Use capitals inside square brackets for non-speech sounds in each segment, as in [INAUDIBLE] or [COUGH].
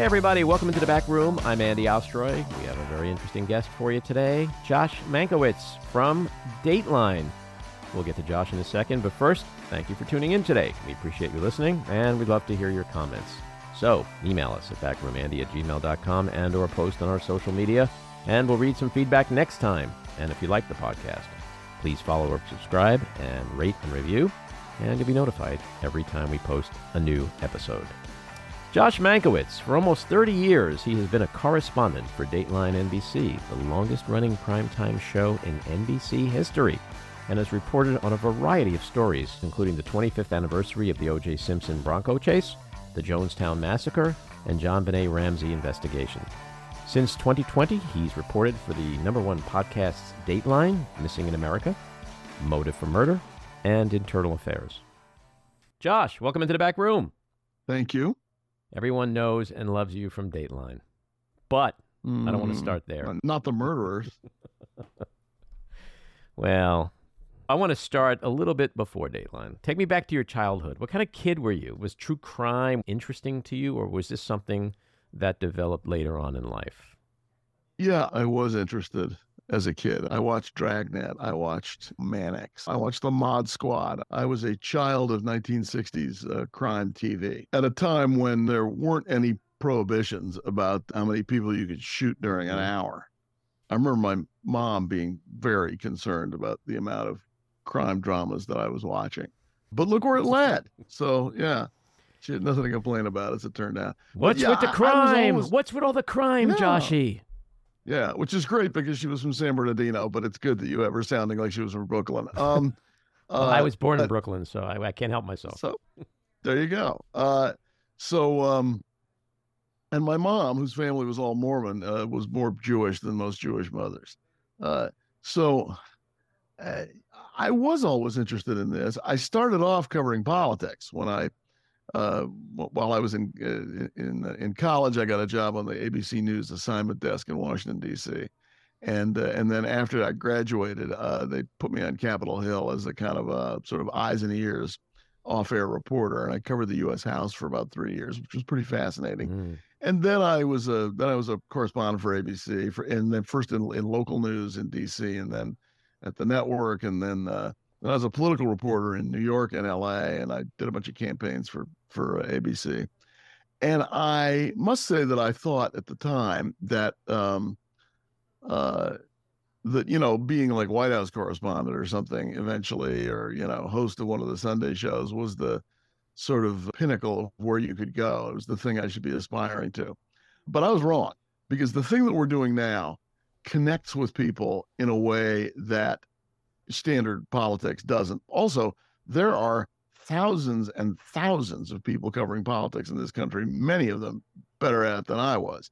Hey, everybody, welcome into the back room. I'm Andy Ostroy. We have a very interesting guest for you today Josh Mankiewicz from Dateline. We'll get to Josh in a second, but first, thank you for tuning in today. We appreciate you listening, and we'd love to hear your comments. So, email us at backroomandy at gmail.com and or post on our social media, and we'll read some feedback next time. And if you like the podcast, please follow or subscribe and rate and review, and you'll be notified every time we post a new episode. Josh Mankiewicz, for almost 30 years, he has been a correspondent for Dateline NBC, the longest running primetime show in NBC history, and has reported on a variety of stories, including the 25th anniversary of the O.J. Simpson Bronco chase, the Jonestown Massacre, and JonBenét Ramsey investigation. Since 2020, he's reported for the number one podcasts Dateline, Missing in America, Motive for Murder, and Internal Affairs. Josh, welcome into the back room. Thank you. Everyone knows and loves you from Dateline. But mm, I don't want to start there. Not the murderers. [LAUGHS] well, I want to start a little bit before Dateline. Take me back to your childhood. What kind of kid were you? Was true crime interesting to you, or was this something that developed later on in life? Yeah, I was interested as a kid. I watched Dragnet. I watched Mannix. I watched the Mod Squad. I was a child of 1960s uh, crime TV at a time when there weren't any prohibitions about how many people you could shoot during an hour. I remember my mom being very concerned about the amount of crime dramas that I was watching. But look where it led. So, yeah. She had nothing to complain about, as it turned out. What's yeah, with the crime? Always... What's with all the crime, yeah. Joshy? Yeah, which is great because she was from San Bernardino, but it's good that you have her sounding like she was from Brooklyn. Um, well, uh, I was born in Brooklyn, so I, I, can't help myself. So there you go. Uh, so, um, and my mom, whose family was all Mormon, uh, was more Jewish than most Jewish mothers. Uh, so uh, I was always interested in this. I started off covering politics when I uh, while I was in uh, in uh, in college, I got a job on the ABC News assignment desk in Washington D.C. And uh, and then after I graduated, uh, they put me on Capitol Hill as a kind of a sort of eyes and ears off-air reporter, and I covered the U.S. House for about three years, which was pretty fascinating. Mm. And then I was a then I was a correspondent for ABC for and then first in, in local news in D.C. and then at the network, and then uh, I was a political reporter in New York and L.A. and I did a bunch of campaigns for for uh, ABC. And I must say that I thought at the time that um, uh, that you know being like White House correspondent or something eventually, or you know host of one of the Sunday shows was the sort of pinnacle of where you could go. It was the thing I should be aspiring to. But I was wrong because the thing that we're doing now connects with people in a way that standard politics doesn't. Also, there are thousands and thousands of people covering politics in this country, many of them better at it than I was.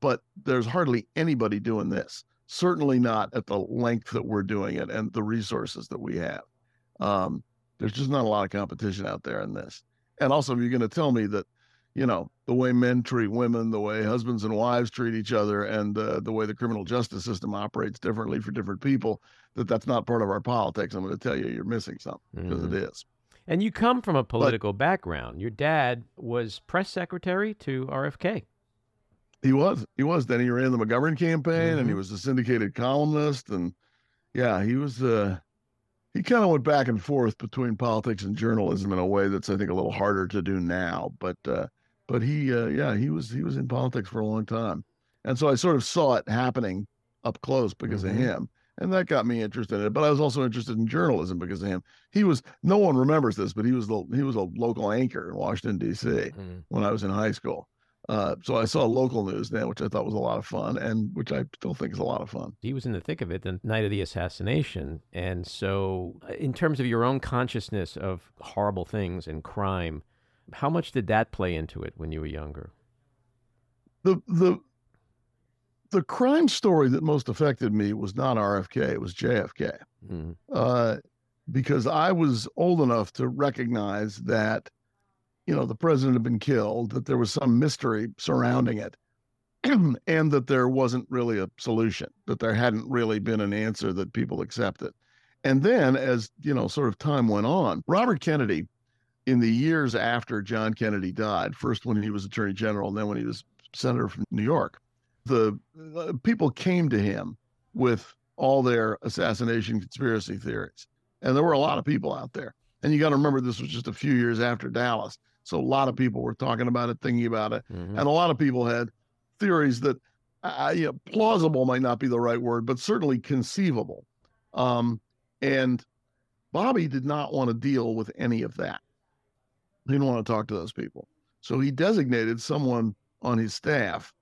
But there's hardly anybody doing this, certainly not at the length that we're doing it and the resources that we have. Um, there's just not a lot of competition out there in this. And also, if you're going to tell me that you know, the way men treat women, the way husbands and wives treat each other, and uh, the way the criminal justice system operates differently for different people, that that's not part of our politics. I'm going to tell you, you're missing something because mm. it is. And you come from a political but, background. Your dad was press secretary to RFK. He was. He was. Then he ran the McGovern campaign, mm-hmm. and he mm-hmm. was a syndicated columnist. And yeah, he was. Uh, he kind of went back and forth between politics and journalism in a way that's I think a little harder to do now. But uh, but he, uh, yeah, he was he was in politics for a long time, and so I sort of saw it happening up close because mm-hmm. of him, and that got me interested in it. But I was also interested in journalism because of him. He was no one remembers this, but he was the he was a local anchor in Washington D.C. Mm-hmm. when I was in high school. Uh, so I saw local news then, which I thought was a lot of fun, and which I still think is a lot of fun. He was in the thick of it the night of the assassination, and so uh, in terms of your own consciousness of horrible things and crime, how much did that play into it when you were younger? The the the crime story that most affected me was not RFK; it was JFK, mm-hmm. uh, because I was old enough to recognize that, you know, the president had been killed, that there was some mystery surrounding it, [CLEARS THROAT] and that there wasn't really a solution, that there hadn't really been an answer that people accepted. And then, as you know, sort of time went on, Robert Kennedy in the years after John Kennedy died, first when he was Attorney General, and then when he was senator from New York. The uh, people came to him with all their assassination conspiracy theories. And there were a lot of people out there. And you got to remember this was just a few years after Dallas. So a lot of people were talking about it, thinking about it. Mm-hmm. And a lot of people had theories that uh, you know, plausible might not be the right word, but certainly conceivable. Um, and Bobby did not want to deal with any of that. He didn't want to talk to those people. So he designated someone on his staff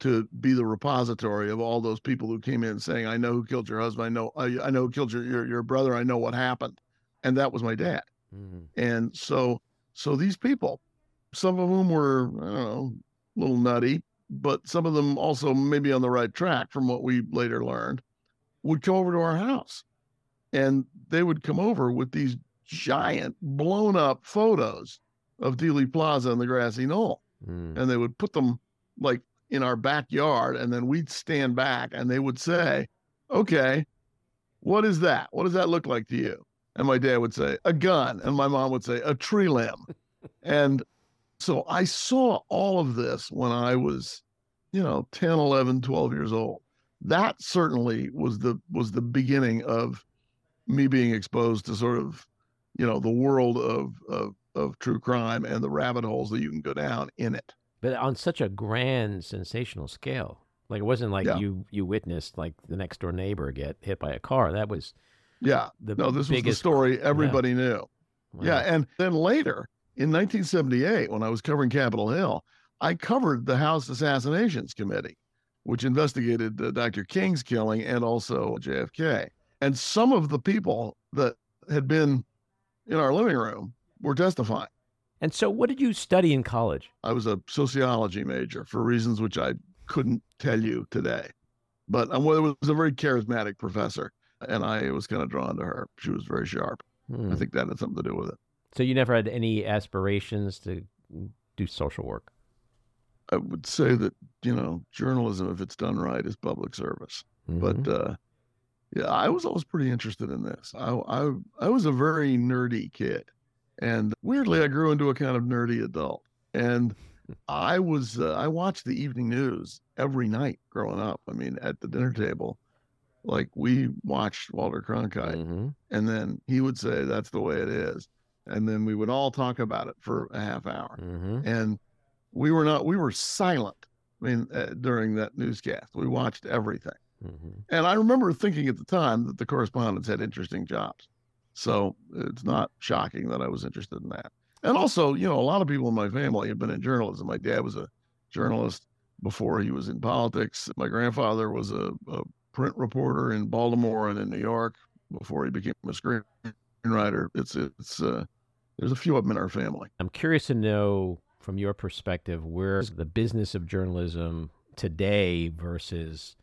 to be the repository of all those people who came in saying, "I know who killed your husband. I know I, I know who killed your, your, your brother. I know what happened," and that was my dad. Mm-hmm. And so so these people, some of them were I don't know a little nutty, but some of them also maybe on the right track from what we later learned, would come over to our house, and they would come over with these giant blown up photos of Dealey Plaza and the grassy knoll, mm. and they would put them like in our backyard and then we'd stand back and they would say, Okay, what is that? What does that look like to you? And my dad would say, A gun. And my mom would say, A tree limb. [LAUGHS] and so I saw all of this when I was, you know, 10, 11, 12 years old. That certainly was the was the beginning of me being exposed to sort of, you know, the world of of of true crime and the rabbit holes that you can go down in it but on such a grand, sensational scale. Like it wasn't like yeah. you you witnessed like the next door neighbor get hit by a car. That was yeah. The no, this biggest, was the story everybody yeah. knew. Wow. Yeah, and then later in 1978, when I was covering Capitol Hill, I covered the House Assassinations Committee, which investigated uh, Dr. King's killing and also JFK. And some of the people that had been in our living room were testifying. And so, what did you study in college? I was a sociology major for reasons which I couldn't tell you today. But um, it was a very charismatic professor, and I was kind of drawn to her. She was very sharp. Hmm. I think that had something to do with it. So, you never had any aspirations to do social work? I would say that, you know, journalism, if it's done right, is public service. Mm-hmm. But, uh, yeah, I was always pretty interested in this. I, I, I was a very nerdy kid. And weirdly, I grew into a kind of nerdy adult. And I was, uh, I watched the evening news every night growing up. I mean, at the dinner table, like we watched Walter Cronkite, mm-hmm. and then he would say, That's the way it is. And then we would all talk about it for a half hour. Mm-hmm. And we were not, we were silent. I mean, uh, during that newscast, we watched everything. Mm-hmm. And I remember thinking at the time that the correspondents had interesting jobs. So it's not shocking that I was interested in that. And also, you know, a lot of people in my family have been in journalism. My dad was a journalist before he was in politics. My grandfather was a, a print reporter in Baltimore and in New York before he became a screenwriter. It's it's uh, there's a few of them in our family. I'm curious to know from your perspective where's the business of journalism today versus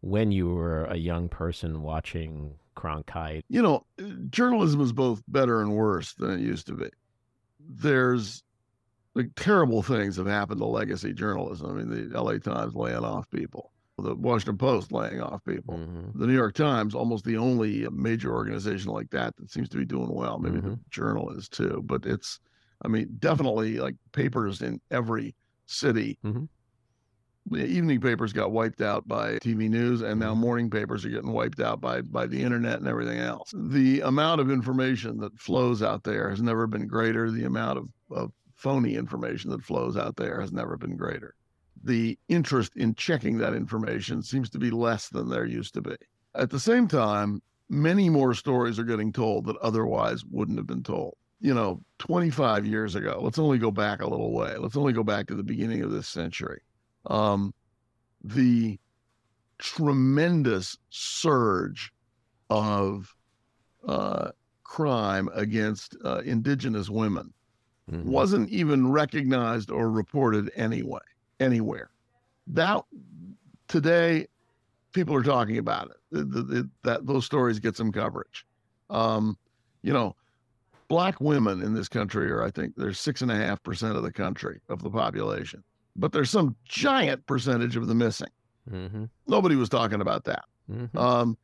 when you were a young person watching Cronkite? You know, journalism is both better and worse than it used to be. There's like terrible things have happened to legacy journalism. I mean, the LA Times laying off people, the Washington Post laying off people, mm-hmm. the New York Times, almost the only major organization like that that seems to be doing well. Maybe mm-hmm. the Journal is too, but it's, I mean, definitely like papers in every city mm-hmm evening papers got wiped out by TV news, and now mm-hmm. morning papers are getting wiped out by by the internet and everything else. The amount of information that flows out there has never been greater. The amount of, of phony information that flows out there has never been greater. The interest in checking that information seems to be less than there used to be. At the same time, many more stories are getting told that otherwise wouldn't have been told. You know, 25 years ago, let's only go back a little way. Let's only go back to the beginning of this century um, the tremendous surge of uh, crime against uh, indigenous women mm-hmm. wasn't even recognized or reported anyway anywhere. That today, people are talking about it. The, the, the, that those stories get some coverage. Um, you know, black women in this country are, I think, they're six and a half percent of the country of the population but there's some giant percentage of the missing. Mm-hmm. Nobody was talking about that. Mm-hmm. Um,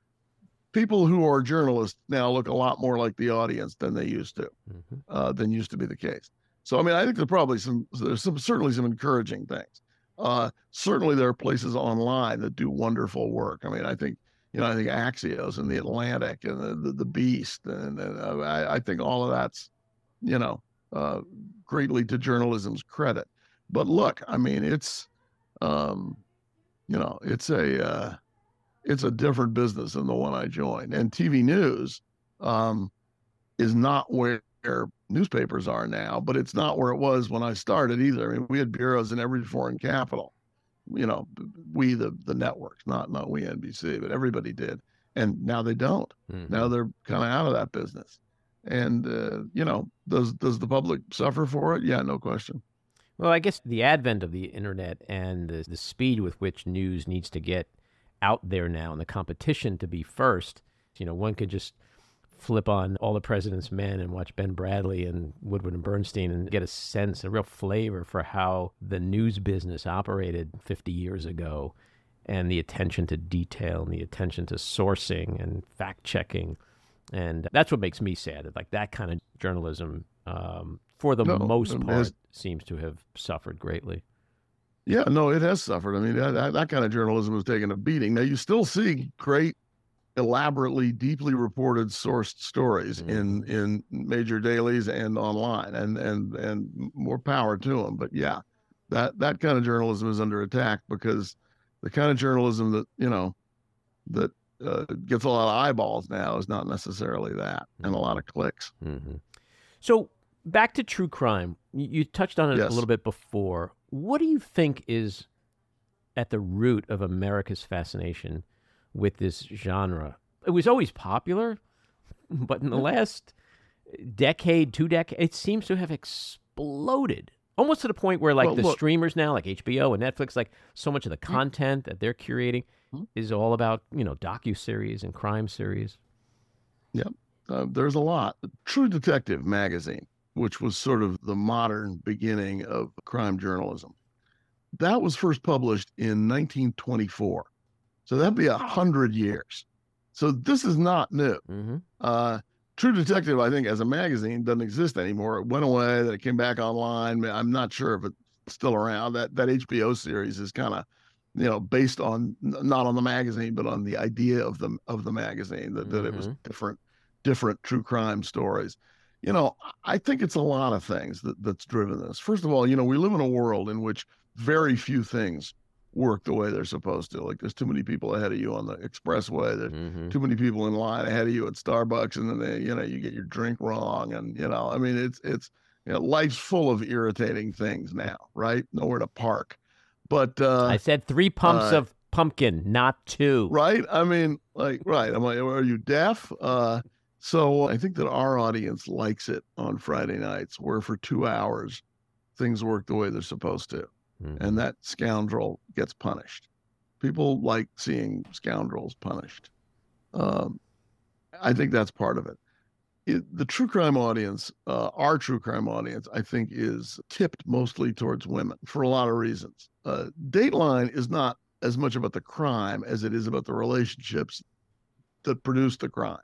people who are journalists now look a lot more like the audience than they used to, mm-hmm. uh, than used to be the case. So, I mean, I think there's probably some, there's some certainly some encouraging things. Uh, certainly, there are places online that do wonderful work. I mean, I think you know, I think Axios and the Atlantic and the the, the Beast, and, and uh, I, I, think all of that's you know uh, greatly to journalism's credit. But look, I mean, it's um, you know, it's a uh, it's a different business than the one I joined, and TV news um, is not where newspapers are now, but it's not where it was when I started either. I mean, we had bureaus in every foreign capital. You know, we the the networks, not not we NBC, but everybody did, and now they don't. Mm-hmm. Now they're kind of out of that business, and uh, you know, does does the public suffer for it? Yeah, no question. Well, I guess the advent of the internet and the, the speed with which news needs to get out there now, and the competition to be first. You know, one could just flip on All the President's Men and watch Ben Bradlee and Woodward and Bernstein and get a sense, a real flavor for how the news business operated 50 years ago and the attention to detail and the attention to sourcing and fact checking. And that's what makes me sad. That like that kind of journalism, um, for the no, most part, seems to have suffered greatly. Yeah, no, it has suffered. I mean, that, that kind of journalism has taken a beating. Now, you still see great elaborately, deeply reported, sourced stories mm-hmm. in in major dailies and online, and and and more power to them. But yeah, that that kind of journalism is under attack because the kind of journalism that you know that uh, gets a lot of eyeballs now is not necessarily that, mm-hmm. and a lot of clicks. Mm-hmm. So back to true crime, you touched on it yes. a little bit before. What do you think is at the root of America's fascination with this genre. It was always popular, [LAUGHS] but in the last decade, two decades, it seems to have exploded almost to the point where like well, the look, streamers now like hbo and netflix like so much of the hmm? content that they're curating hmm? is all about you know docu-series and crime series yep uh, there's a lot true detective magazine which was sort of the modern beginning of crime journalism that was first published in 1924 so that'd be a hundred years. So this is not new. Mm-hmm. Uh, True Detective, I think, as a magazine, doesn't exist anymore. It went away. That it came back online. I'm not sure if it's still around. That that HBO series is kind of, you know, based on not on the magazine, but on the idea of the of the magazine that, mm-hmm. that it was mm-hmm. different different true crime stories. You know, I think it's a lot of things that that's driven this. First of all, you know, we live in a world in which very few things work the way they're supposed to. Like there's too many people ahead of you on the expressway. There's mm-hmm. too many people in line ahead of you at Starbucks, and then they, you know you get your drink wrong, and you know I mean it's it's you know life's full of irritating things now, right? Nowhere to park. But uh, I said three pumps uh, of pumpkin, not two. Right? I mean, like right? Am I? Are you deaf? Uh, so I think that our audience likes it on Friday nights, where for two hours things work the way they're supposed to mm-hmm. and that scoundrel gets punished. People like seeing scoundrels punished. Um, I think that's part of it. it the true crime audience, uh, our true crime audience, I think, is tipped mostly towards women for a lot of reasons. Uh, Dateline is not as much about the crime as it is about the relationships that produce the crime.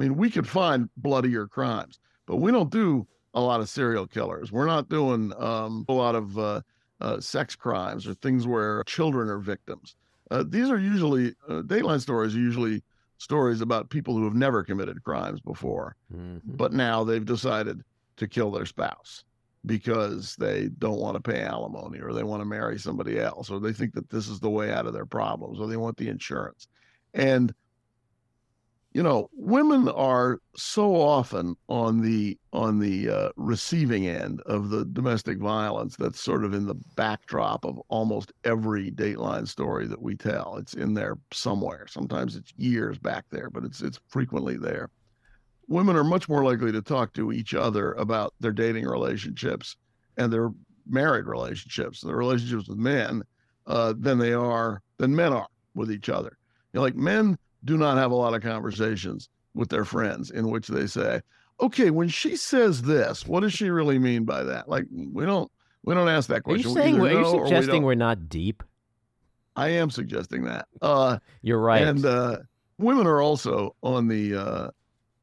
I mean, we could find bloodier crimes, but we don't do a lot of serial killers. We're not doing um, a lot of uh, uh, sex crimes or things where children are victims. Uh, these are usually uh, Dateline stories. Are usually stories about people who have never committed crimes before, mm-hmm. but now they've decided to kill their spouse because they don't want to pay alimony or they want to marry somebody else or they think that this is the way out of their problems or they want the insurance. And you know women are so often on the on the uh, receiving end of the domestic violence that's sort of in the backdrop of almost every dateline story that we tell. It's in there somewhere. Sometimes it's years back there but it's it's frequently there. Women are much more likely to talk to each other about their dating relationships and their married relationships their relationships with men uh, than they are than men are with each other. You know, like men do not have a lot of conversations with their friends in which they say, okay, when she says this, what does she really mean by that? Like we don't we don't ask that question. Are you saying? Are you suggesting we are not deep? I am suggesting that. Uh, You're right. And uh, women are also on the uh,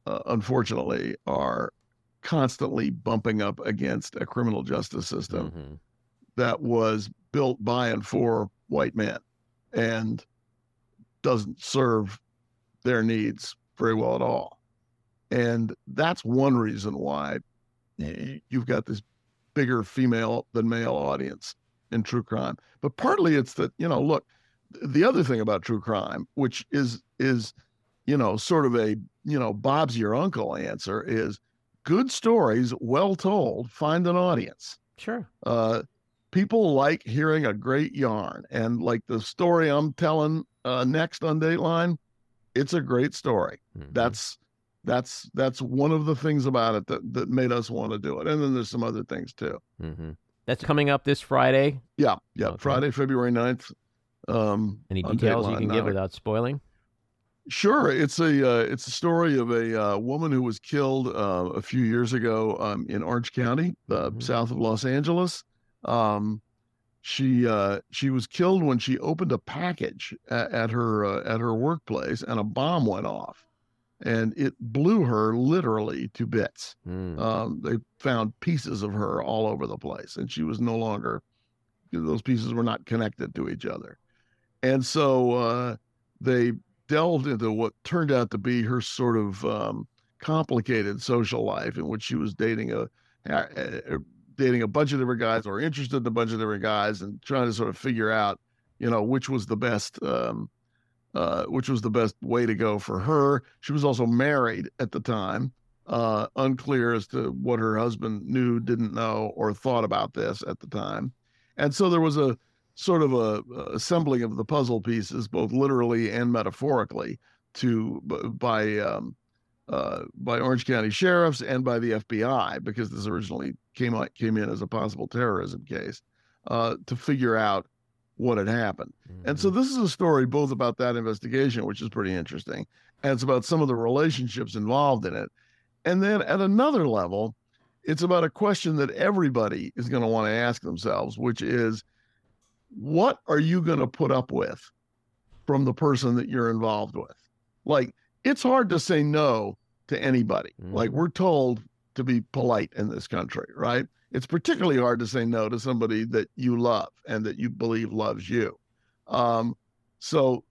uh, unfortunately are constantly bumping up against a criminal justice system mm-hmm. that was built by and for white men and doesn't serve their needs very well at all. And that's one reason why you've got this bigger female than male audience in true crime. But partly it's that, you know, look, the other thing about true crime, which is is, you know, sort of a, you know, Bob's your uncle answer is good stories, well told, find an audience. Sure. Uh, people like hearing a great yarn, and like the story I'm telling uh, next on Dateline, it's a great story. Mm-hmm. That's that's that's one of the things about it that that made us want to do it. And then there's some other things too. Mm-hmm. That's coming up this Friday. Yeah, yeah, okay. Friday, February 9th. Um, Any details you can give without spoiling? Sure, it's a uh, it's a story of a uh, woman who was killed uh, a few years ago um, in Orange County, uh, mm-hmm. south of Los Angeles. Um, she uh, she was killed when she opened a package at, at her uh, at her workplace, and a bomb went off, and it blew her literally to bits. Mm. Um, they found pieces of her all over the place, and she was no longer; those pieces were not connected to each other, and so uh, they delved into what turned out to be her sort of um, complicated social life, in which she was dating a, a dating a bunch of different guys or interested in a bunch of different guys and trying to sort of figure out, you know, which was the best, um, uh, which was the best way to go for her. She was also married at the time, uh, unclear as to what her husband knew, didn't know, or thought about this at the time. And so there was a sort of a, a assembling of the puzzle pieces, both literally and metaphorically, to by um, uh, by Orange County sheriffs and by the FBI because this originally came out, came in as a possible terrorism case uh, to figure out what had happened. Mm-hmm. And so mm-hmm. this is a story both about that investigation, which is pretty interesting, and it's about some of the relationships involved in it. And then at another level, it's about a question that everybody is going to want to ask themselves, which is what are you going to put up with from the person that you're involved with? Like, it's hard to say no to anybody. Mm-hmm. Like we're told to be polite in this country, right? It's particularly hard to say no to somebody that you love and that you believe loves you. Um, so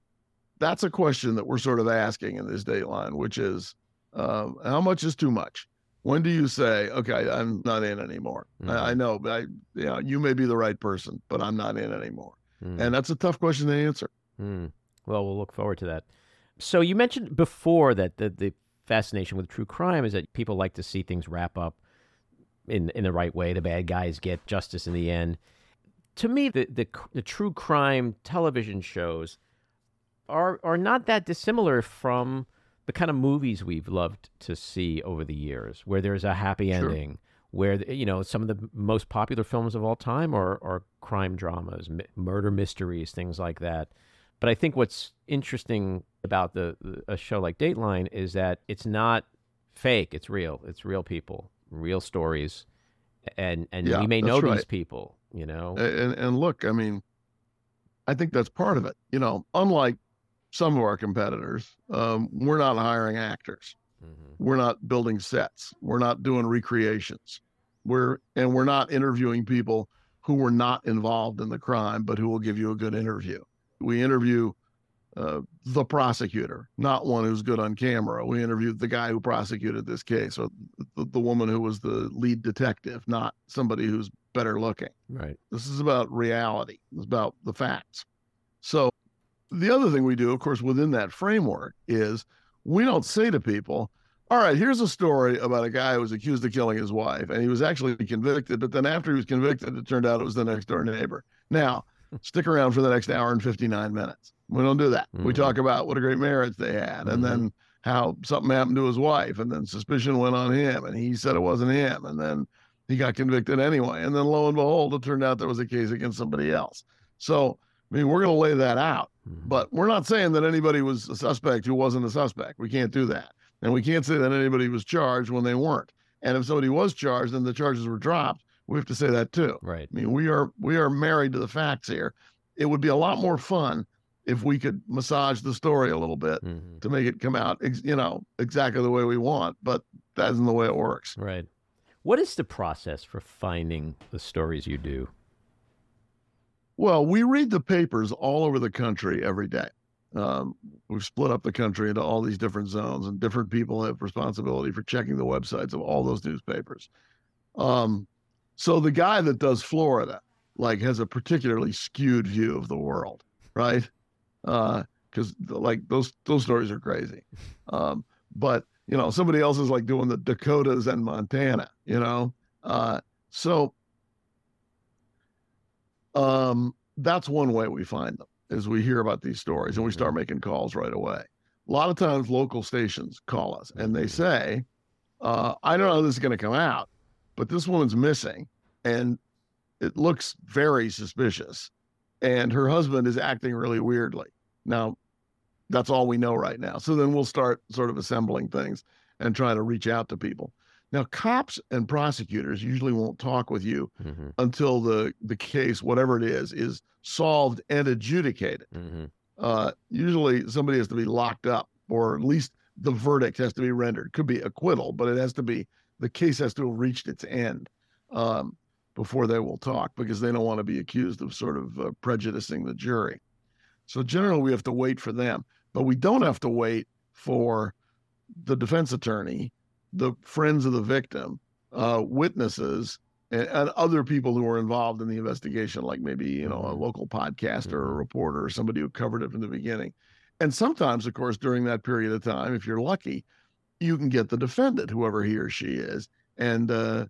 that's a question that we're sort of asking in this dateline, which is uh, how much is too much? When do you say, okay, I'm not in anymore? Mm-hmm. I, I, know, but I, you know, you may be the right person, but I'm not in anymore. Mm-hmm. And that's a tough question to answer. Mm. Well, we'll look forward to that. So you mentioned before that the, the fascination with true crime is that people like to see things wrap up in in the right way. The bad guys get justice in the end. To me, the the, the true crime television shows are are not that dissimilar from the kind of movies we've loved to see over the years, where there's a happy ending. Sure. Where you know some of the most popular films of all time are, are crime dramas, murder mysteries, things like that. But I think what's interesting about the, a show like Dateline is that it's not fake; it's real. It's real people, real stories, and and yeah, we may know right. these people. You know, and and look, I mean, I think that's part of it. You know, unlike some of our competitors, um, we're not hiring actors. Mm-hmm. We're not building sets. We're not doing recreations. We're and we're not interviewing people who were not involved in the crime, but who will give you a good interview we interview uh, the prosecutor, not one who's good on camera. We interviewed the guy who prosecuted this case, or the, the woman who was the lead detective, not somebody who's better looking. Right. This is about reality. It's about the facts. So, the other thing we do, of course, within that framework is we don't say to people, all right, here's a story about a guy who was accused of killing his wife, and he was actually convicted. But then after he was convicted, it turned out it was the next door neighbor. Now, stick around for the next hour and 59 minutes. We don't do that. Mm-hmm. We talk about what a great marriage they had mm-hmm. and then mm-hmm. how something happened to his wife and then suspicion went on him and he said it wasn't him and then he got convicted anyway. And then lo and behold, it turned out there was a case against somebody else. So, I mean, we're going to lay that out, mm-hmm. but we're not saying that anybody was a suspect who wasn't a suspect. We can't do that. And we can't say that anybody was charged when they weren't. And if somebody was charged and the charges were dropped, we have to say that too. Right. I mean, we are we are married to the facts here. It would be a lot more fun if we could massage the story a little bit mm-hmm. to make it come out, you know, exactly the way we want. But that isn't the way it works. Right. What is the process for finding the stories you do? Well, we read the papers all over the country every day. Um, we've split up the country into all these different zones, and different people have responsibility for checking the websites of all those newspapers. Um, so the guy that does Florida, like, has a particularly skewed view of the world, right? Because uh, like those those stories are crazy. Um, but you know, somebody else is like doing the Dakotas and Montana, you know. Uh, so um, that's one way we find them is we hear about these stories and we start mm-hmm. making calls right away. A lot of times local stations call us and they mm-hmm. say, uh, I don't know how this is going to come out, but this woman's missing and it looks very suspicious. And her husband is acting really weirdly. Now, that's all we know right now. So then we'll start sort of assembling things and trying to reach out to people. Now, cops and prosecutors usually won't talk with you mm-hmm. until the the case, whatever it is, is solved and adjudicated. Mm-hmm. Uh, usually, somebody has to be locked up, or at least the verdict has to be rendered. Could be acquittal, but it has to be the case has to have reached its end um, before they will talk because they don't want to be accused of sort of uh, prejudicing the jury. So generally, we have to wait for them, but we don't have to wait for the defense attorney the friends of the victim, uh, witnesses, and, and, other people who were involved in the investigation, like maybe you know a mm-hmm. local podcaster or a mm-hmm. reporter or somebody who covered it from the beginning. And sometimes, of course, during that period of time, if you're lucky, you can get the defendant, whoever he or she is, and uh,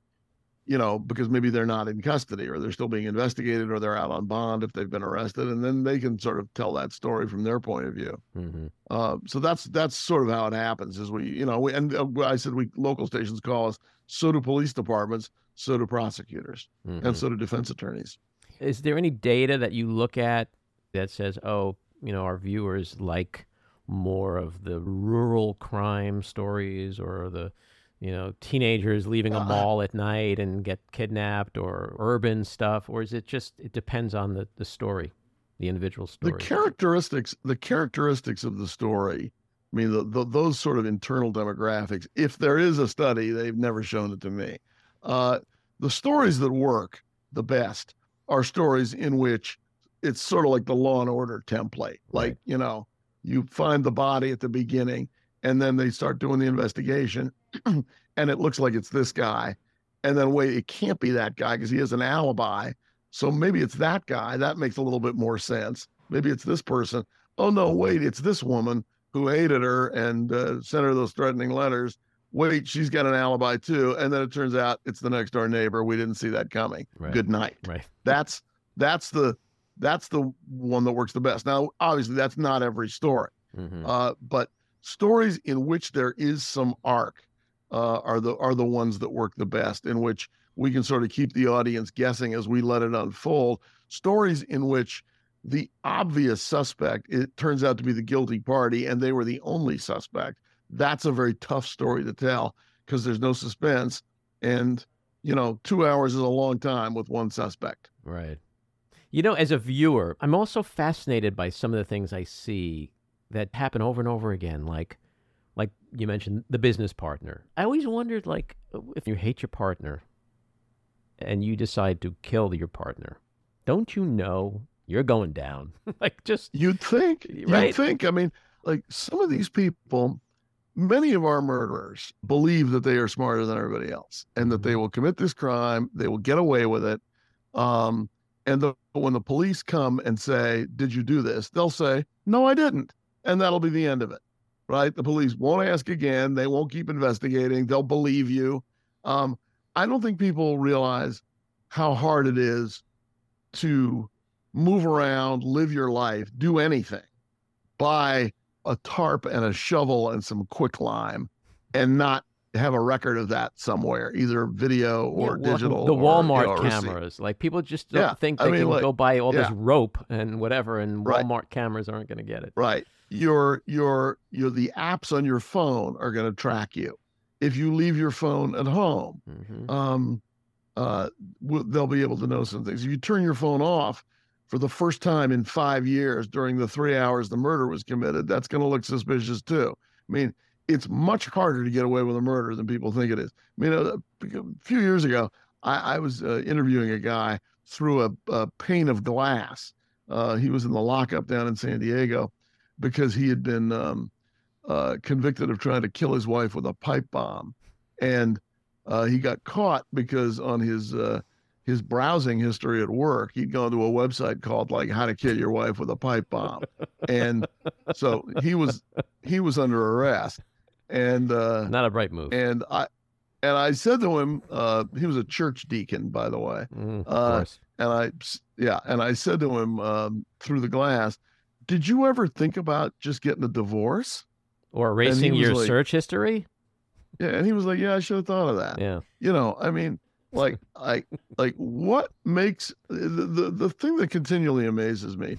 you know, because maybe they're not in custody or they're still being investigated or they're out on bond if they've been arrested, and then they can sort of tell that story from their point of view. Mm-hmm. Uh, so that's that's sort of how it happens. Is we, you know, we, and uh, I said we local stations call us, so do police departments, so do prosecutors, mm-hmm. and so do defense attorneys. Is there any data that you look at that says, oh, you know, our viewers like more of the rural crime stories or the you know, teenagers leaving a uh, mall at night and get kidnapped or urban stuff, or is it just it depends on the the story, the individual story? The characteristics, the characteristics of the story. I mean, the, the, those sort of internal demographics. If there is a study, they've never shown it to me. Uh, the stories that work the best are stories in which it's sort of like the Law and Order template. Like right. you know, you find the body at the beginning, and then they start doing the investigation [CLEARS THROAT] and it looks like it's this guy. And then wait, it can't be that guy because he has an alibi. So maybe it's that guy. That makes a little bit more sense. Maybe it's this person. Oh no, wait, it's this woman who hated her and uh, sent her those threatening letters. Wait, she's got an alibi too. And then it turns out it's the next door neighbor. We didn't see that coming. Right. Good night. Right. That's that's the that's the one that works the best. Now, obviously, that's not every story, mm-hmm. uh, but stories in which there is some arc uh, are the are the ones that work the best, in which we can sort of keep the audience guessing as we let it unfold. Stories in which the obvious suspect it turns out to be the guilty party, and they were the only suspect. That's a very tough story to tell because there's no suspense, and you know, two hours is a long time with one suspect. Right. You know, as a viewer, I'm also fascinated by some of the things I see that happen over and over again, like like you mentioned the business partner. I always wondered like if you hate your partner and you decide to kill your partner, don't you know you're going down? [LAUGHS] like just you'd think, right? You'd think. I mean, like some of these people, many of our murderers believe that they are smarter than everybody else and that they mm-hmm. will commit this crime, they will get away with it. Um, and the, when the police come and say, "Did you do this?" they'll say, "No, I didn't," and that'll be the end of it right? The police won't ask again. They won't keep investigating. They'll believe you. Um, I don't think people realize how hard it is to move around, live your life, do anything, buy a tarp and a shovel and some quicklime, and not have a record of that somewhere, either video or yeah, digital. The Walmart or, you know, cameras, like people just don't yeah, think they I mean, can like, go buy all yeah. this rope and whatever, and Walmart cameras aren't going to get it. Right your your your the apps on your phone are going to track you. If you leave your phone at home, mm-hmm. um, uh, they'll be able to know some things. If you turn your phone off for the first time in five years during the three hours the murder was committed, that's going to look suspicious too. I mean, it's much harder to get away with a murder than people think it is. I mean, a, a few years ago, I, I was uh, interviewing a guy through a, a pane of glass. Uh, he was in the lockup down in San Diego because he had been um, uh, convicted of trying to kill his wife with a pipe bomb, and uh, he got caught because on his uh, his browsing history at work, he'd gone to a website called like "How to Kill Your Wife with a Pipe Bomb," and so he was he was under arrest, and uh, not a bright move. And I and I said to him, uh, he was a church deacon, by the way. Mm, of Uh, course. And I, yeah, and I said to him um, through the glass, "Did you ever think about just getting a divorce?" Or erasing your like- search history. Yeah, and he was like, "Yeah, I should have thought of that." Yeah. You know, I mean, like, [LAUGHS] I like what makes the, the the thing that continually amazes me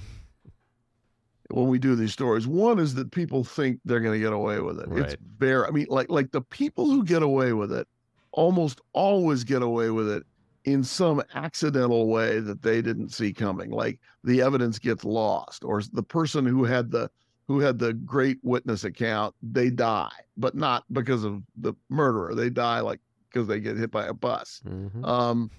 when we do these stories. One is that people think they're going to get away with it. It's bare. I mean, like like the people who get away with it almost always get away with it in some accidental way that they didn't see coming. Like the evidence gets lost, or the person who had the who had the great witness account, they die, but not because of the murderer. They die like because they get hit by a bus Mhm. um,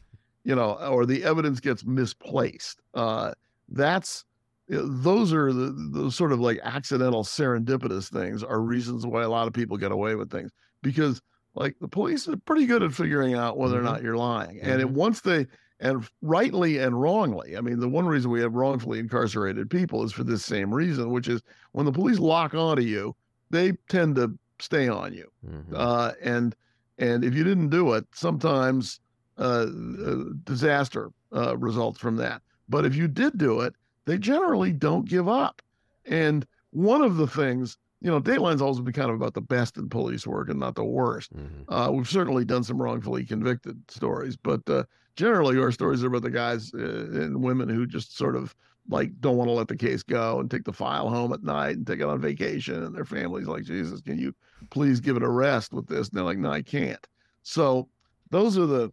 you know, or the evidence gets misplaced. Uh, that's those are the, the sort of like accidental serendipitous things are reasons why a lot of people get away with things because like the police are pretty good at figuring out whether Mhm. or not you're lying and it, once they and rightly and wrongly i mean the one reason we have wrongfully incarcerated people is for this same reason which is when the police lock onto you they tend to stay on you Mhm. uh, and and if you didn't do it, sometimes uh, uh, disaster uh, results from that. But if you did do it, they generally don't give up. And one of the things, you know, Dateline's always been kind of about the best in police work and not the worst. Mhm. Uh, we've certainly done some wrongfully convicted stories, but uh, generally our stories are about the guys uh, and women who just sort of like don't want to let the case go and take the file home at night and take it on vacation, and their families like, Jesus, can you please give it a rest with this? And they're like, No, I can't. So those are the,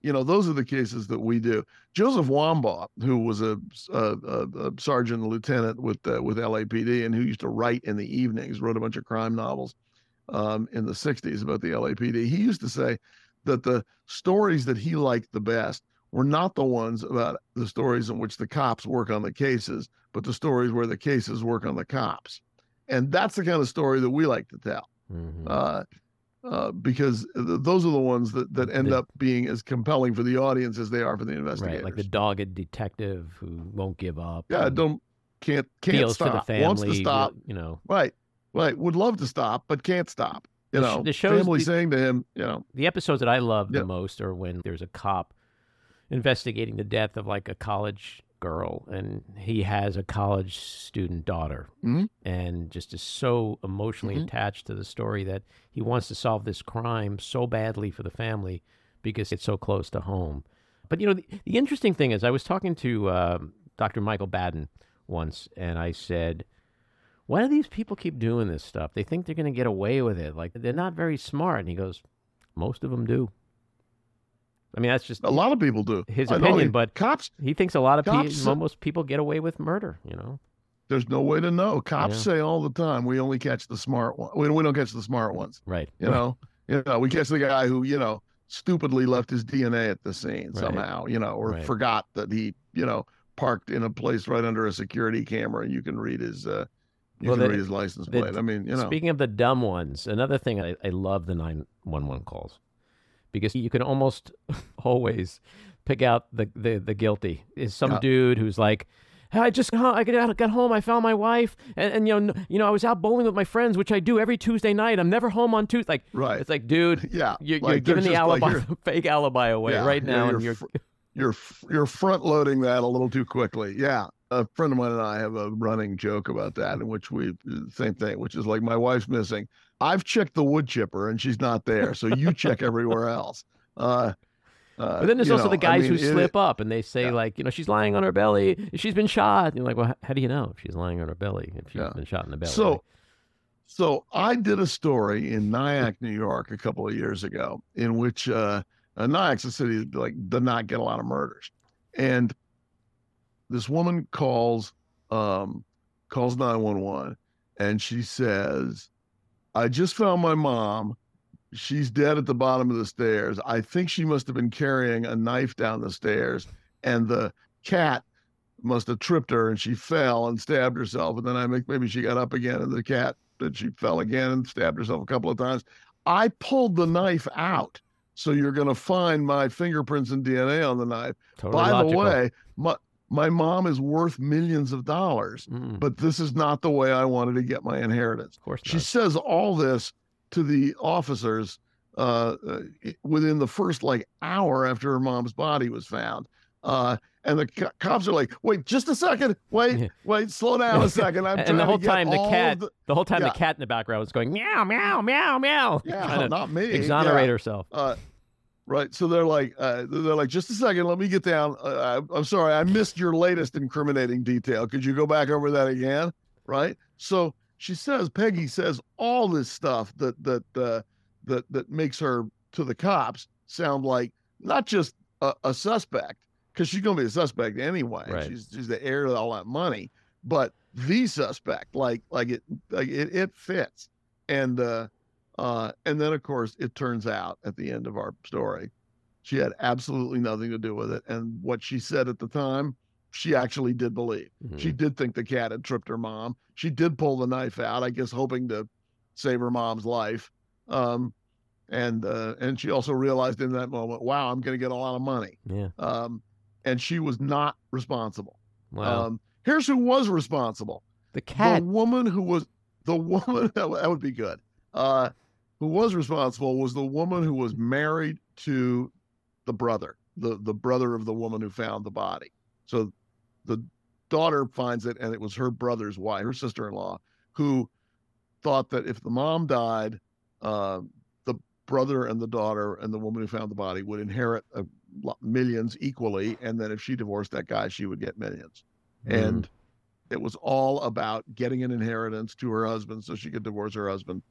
you know, those are the cases that we do. Joseph Wambaugh, who was a, a, a, sergeant and lieutenant with uh, with LAPD and who used to write in the evenings, wrote a bunch of crime novels um, in the 60s about the LAPD. He used to say that the stories that he liked the best were not the ones about the stories in which the cops work on the cases, but the stories where the cases work on the cops. And that's the kind of story that we like to tell Mhm. uh, uh, because th- those are the ones that, that end The- up being as compelling for the audience as they are for the investigators. Right, like the dogged detective who won't give up. yeah, don't can't can't stop. family. Wants to stop. You know, Right, right. Would love to stop, but can't stop. You The know, the show's family the- saying to him, you know, the episodes that I love Yeah. the most are when there's a cop investigating the death of like a college girl, and he has a college student daughter, Mhm. and just is so emotionally Mhm. attached to the story that he wants to solve this crime so badly for the family because it's so close to home. But you know, the, the interesting thing is, I was talking to um Dr. Michael Baden once, and I said. Why do these people keep doing this stuff? They think they're going to get away with it. Like they're not very smart. And he goes, most of them do. I mean, that's just a lot of people do. his I know, opinion, he- but cops, he thinks a lot of cops- people, most people get away with murder. You know, there's no way to know. Cops Yeah. say all the time, we only catch the smart one. We, we don't catch the smart ones. right? You know, you know, we catch the guy who, you know, stupidly left his DNA at the scene Right. somehow, you know, or Right. forgot that he, you know, parked in a place right under a security camera and you can read his uh you Well, can the- read his license the- plate. I mean, you know. Speaking of the dumb ones, another thing I, I love the nine one one calls because you can almost [LAUGHS] always pick out the the, the guilty is some Yeah. dude who's like. "Hey, I just got, I got got home. I found my wife, and, and you know, you know, I was out bowling with my friends, which I do every Tuesday night. I'm never home on Tuesday. Like, right. it's like, dude, [LAUGHS] Yeah. you're, like, you're giving the like, alibi, you're- [LAUGHS] fake alibi away Yeah, right now, you're and you're you're you're front loading that a little too quickly. Yeah. A friend of mine and I have a running joke about that in which we same thing, which is like my wife's missing. I've checked the wood chipper and she's not there, so you check everywhere else. Uh, uh, But then there's also know, the I guys mean, who it- slip up and they say yeah. like, you know, she's lying on her belly. She's been shot. And you're like, well, how do you know if she's lying on her belly if she's Yeah. been shot in the belly? So, so I did a story in Nyack, New York, a couple of years ago, in which uh, uh, Nyack's a city that like did not get a lot of murders, and this woman calls um, calls nine one one, and she says, "I just found my mom. She's dead at the bottom of the stairs. I think she must have been carrying a knife down the stairs." and the cat must have tripped her and she fell and stabbed herself. And then I think maybe she got up again and the cat that she fell again and stabbed herself a couple of times. I pulled the knife out. So you're going to find my fingerprints and DNA on the knife. Totally By logical. the way, my my mom is worth millions of dollars, Mm, but this is not the way I wanted to get my inheritance. of course She says all this to the officers uh, uh, within the first like hour after her mom's body was found. Uh, and the co- cops are like, "Wait, just a second. Wait, wait, slow down a second. I'm [LAUGHS] And the whole time the cat- the- The whole time Yeah. the cat in the background was going meow meow meow meow, yeah, not me. exonerate yeah. herself. Uh, right. So they're like, uh, they're like, just a second. Let me get down. Uh, I- I'm sorry, I missed your latest incriminating detail. Could you go back over that again? Right. So she says, Peggy says all this stuff that that uh, that that makes her to the cops sound like not just a, a suspect because she's going to be a suspect anyway. Right. She's she's the heir to all that money, but the suspect, like like it like it it fits. And uh, uh, and then, of course, it turns out at the end of our story, she had absolutely nothing to do with it. And what she said at the time, she actually did believe. Mhm. She did think the cat had tripped her mom. She did pull the knife out, I guess, hoping to save her mom's life. Um, and uh, and she also realized in that moment, wow, I'm going to get a lot of money. yeah. Um, and she was not responsible. Wow. Um, here's who was responsible the cat. the woman who was the [LAUGHS] woman that, would- that would be good uh who was responsible was the woman who was married to the brother the the brother of the woman who found the body. So the daughter finds it and it was her brother's wife her sister-in-law who thought that if the mom died uh, the brother and the daughter and the woman who found the body would inherit a, millions equally and then if she divorced that guy she would get millions. Mm. and it was all about getting an inheritance to her husband so she could divorce her husband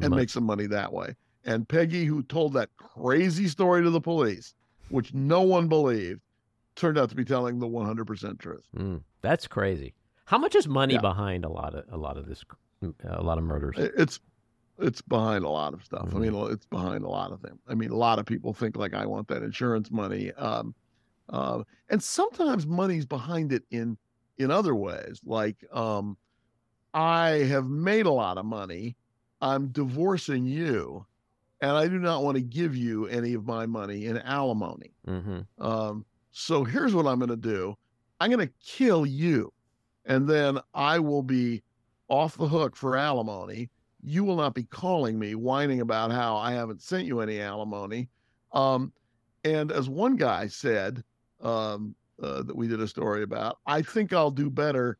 and make some money that way. And Peggy, who told that crazy story to the police, which no one believed, turned out to be telling the 100% truth. Mm, that's crazy. How much is money Yeah. behind a lot of a lot of this, a lot of murders? It's it's behind a lot of stuff. Mhm. I mean, it's behind a lot of them. I mean, a lot of people think like I want that insurance money, um, uh, and sometimes money's behind it in in other ways. Like um, I have made a lot of money. I'm divorcing you, and I do not want to give you any of my money in alimony. hmm Um, so here's what I'm going to do I'm going to kill you, and then I will be off the hook for alimony. You will not be calling me whining about how I haven't sent you any alimony. Um, and as one guy said um, uh, that we did a story about, I think I'll do better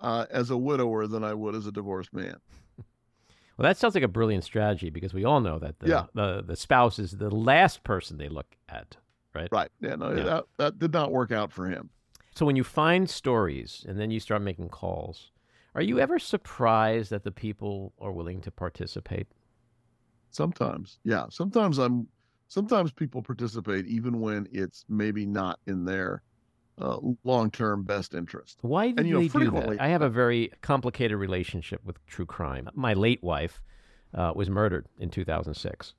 uh, as a widower than I would as a divorced man. Well, that sounds like a brilliant strategy because we all know that the Yeah. the, the spouse is the last person they look at, right? Right. Yeah, no, Yeah. That, that did not work out for him. So when you find stories and then you start making calls, are you ever surprised that the people are willing to participate? Sometimes, yeah. Sometimes I'm. Sometimes people participate even when it's maybe not in their uh, long-term best interest. Why do And, you know, they do frequently- that? I have a very complicated relationship with true crime. My late wife uh, was murdered in 2006,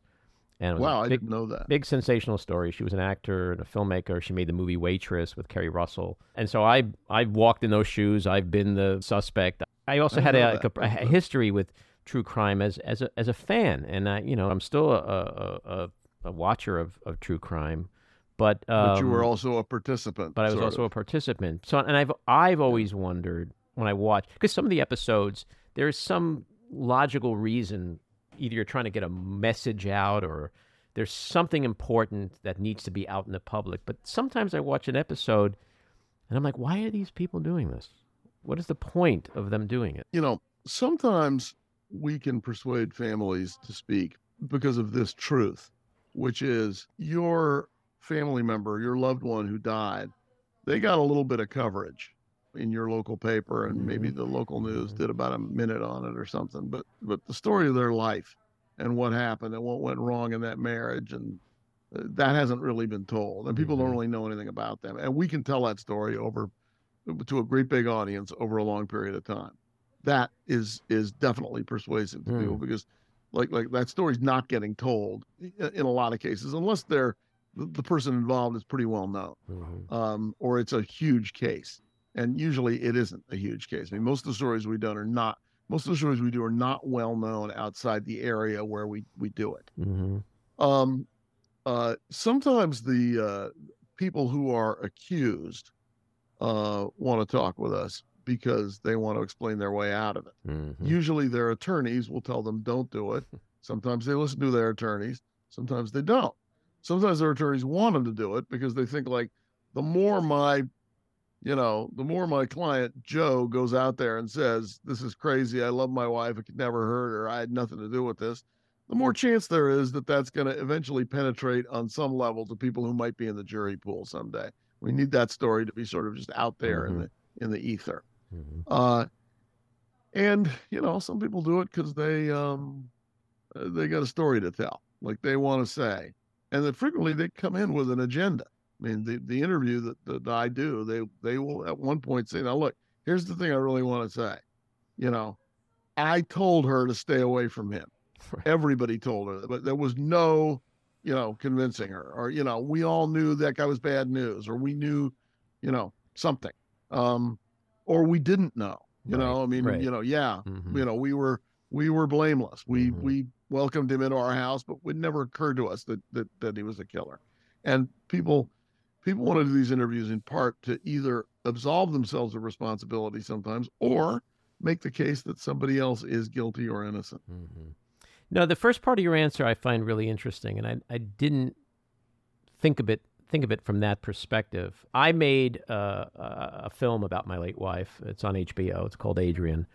and it was Wow, a I big, didn't know that. big sensational story. She was an actor and a filmmaker. She made the movie Waitress with Keri Russell, and so I I walked in those shoes. I've been the suspect. I also I had a, a, a history with true crime as as a as a fan, and I you know I'm still a a, a, a watcher of, of true crime, but um, but you were also a participant. but I was also of. a participant. So, and I've I've always wondered when I watch because some of the episodes there is some logical reason either you're trying to get a message out or there's something important that needs to be out in the public. But sometimes I watch an episode and I'm like, why are these people doing this? What is the point of them doing it? you know, sometimes we can persuade families to speak because of this truth, which is your family member, your loved one who died, they got a little bit of coverage in your local paper and maybe the local news did about a minute on it or something but but the story of their life and what happened and what went wrong in that marriage and uh, that hasn't really been told and people Mhm. don't really know anything about them and we can tell that story over to a great big audience over a long period of time that is is definitely persuasive to Mm. people because like like that story's not getting told in a lot of cases unless they're the, person involved is pretty well known, Mhm. um, or it's a huge case. And usually it isn't a huge case. I mean, most of the stories we've done are not. Most of the stories we do are not well known outside the area where we we do it. Mhm. Um, uh, sometimes the uh, people who are accused uh, want to talk with us because they want to explain their way out of it. Mhm. Usually, their attorneys will tell them, "Don't do it." [LAUGHS] Sometimes they listen to their attorneys. Sometimes they don't. Sometimes their attorneys want them to do it because they think like the more my, you know, the more my client Joe goes out there and says, "This is crazy. I love my wife. I could never hurt her. I had nothing to do with this." The more chance there is that that's going to eventually penetrate on some level to people who might be in the jury pool someday. We need that story to be sort of just out there in Mhm. the in the ether. Mhm. Uh, and you know, some people do it because they um, uh, they got a story to tell, like they want to say, and then frequently they come in with an agenda. I mean, the the interview that, that I do, they they will at one point say, "Now look, here's the thing I really want to say. You know, I told her to stay away from him. Right. Everybody told her, but there was no, you know, convincing her, or you know, we all knew that guy was bad news, or we knew, you know, something, um, or we didn't know. You Right, know, I mean, right. you know, yeah, Mhm. you know, we were we were blameless. We Mhm. we welcomed him into our house, but it never occurred to us that that that he was a killer. And people people want to do these interviews in part to either absolve themselves of responsibility sometimes or make the case that somebody else is guilty or innocent. Mm-hmm. No, the first part of your answer I find really interesting, and I, I didn't think of it think of it from that perspective. I made uh, a, a film about my late wife. It's on HBO. It's called Adrienne.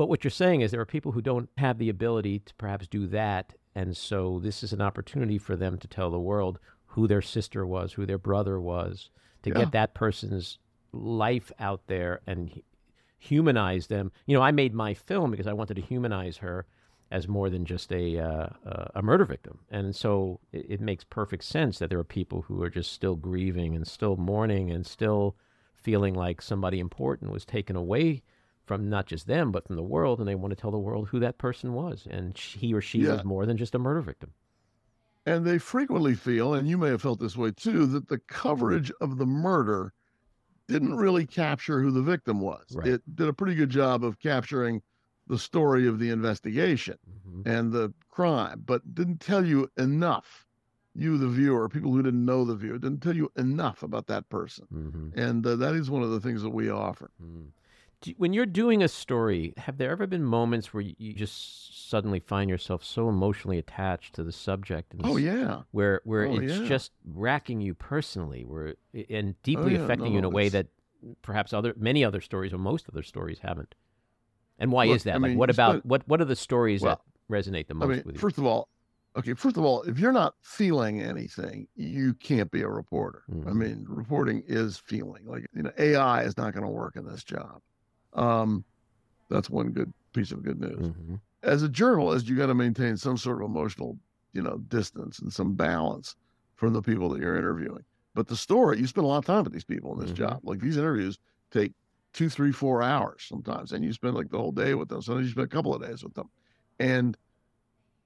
But what you're saying is there are people who don't have the ability to perhaps do that, and so this is an opportunity for them to tell the world who their sister was, who their brother was, to Yeah. get that person's life out there and humanize them. You know, I made my film because I wanted to humanize her as more than just a uh, a murder victim, and so it, it makes perfect sense that there are people who are just still grieving and still mourning and still feeling like somebody important was taken away from not just them but from the world, and they want to tell the world who that person was, and he or she Yeah. was more than just a murder victim. And they frequently feel, and you may have felt this way too, that the coverage of the murder didn't really capture who the victim was. Right. It did a pretty good job of capturing the story of the investigation hmm and the crime, but didn't tell you enough. You, the viewer, people who didn't know the viewer, didn't tell you enough about that person. hmm And uh, that is one of the things that we offer. Mm. Do, when you're doing a story, have there ever been moments where you, just suddenly find yourself so emotionally attached to the subject, and Oh, yeah. where where Oh, it's yeah. just racking you personally, where and deeply yeah, affecting no, you in a way it's- that perhaps other many other stories or most other stories haven't? And why Look, is that? I like, mean, what about spent- what what are the stories Well, that resonate the I most mean, with you? first of all, okay, first of all, if you're not feeling anything, you can't be a reporter. I Mhm. mean, reporting is feeling. Like, you know, AI is not going to work in this job. Um, that's one good piece of good news. hmm As a journalist, you got to maintain some sort of emotional, you know, distance and some balance from the people that you're interviewing. But the story, you spend a lot of time with these people in this Mhm. job. Like these interviews take two, three, four hours sometimes, and you spend like the whole day with them. Sometimes you spend a couple of days with them, and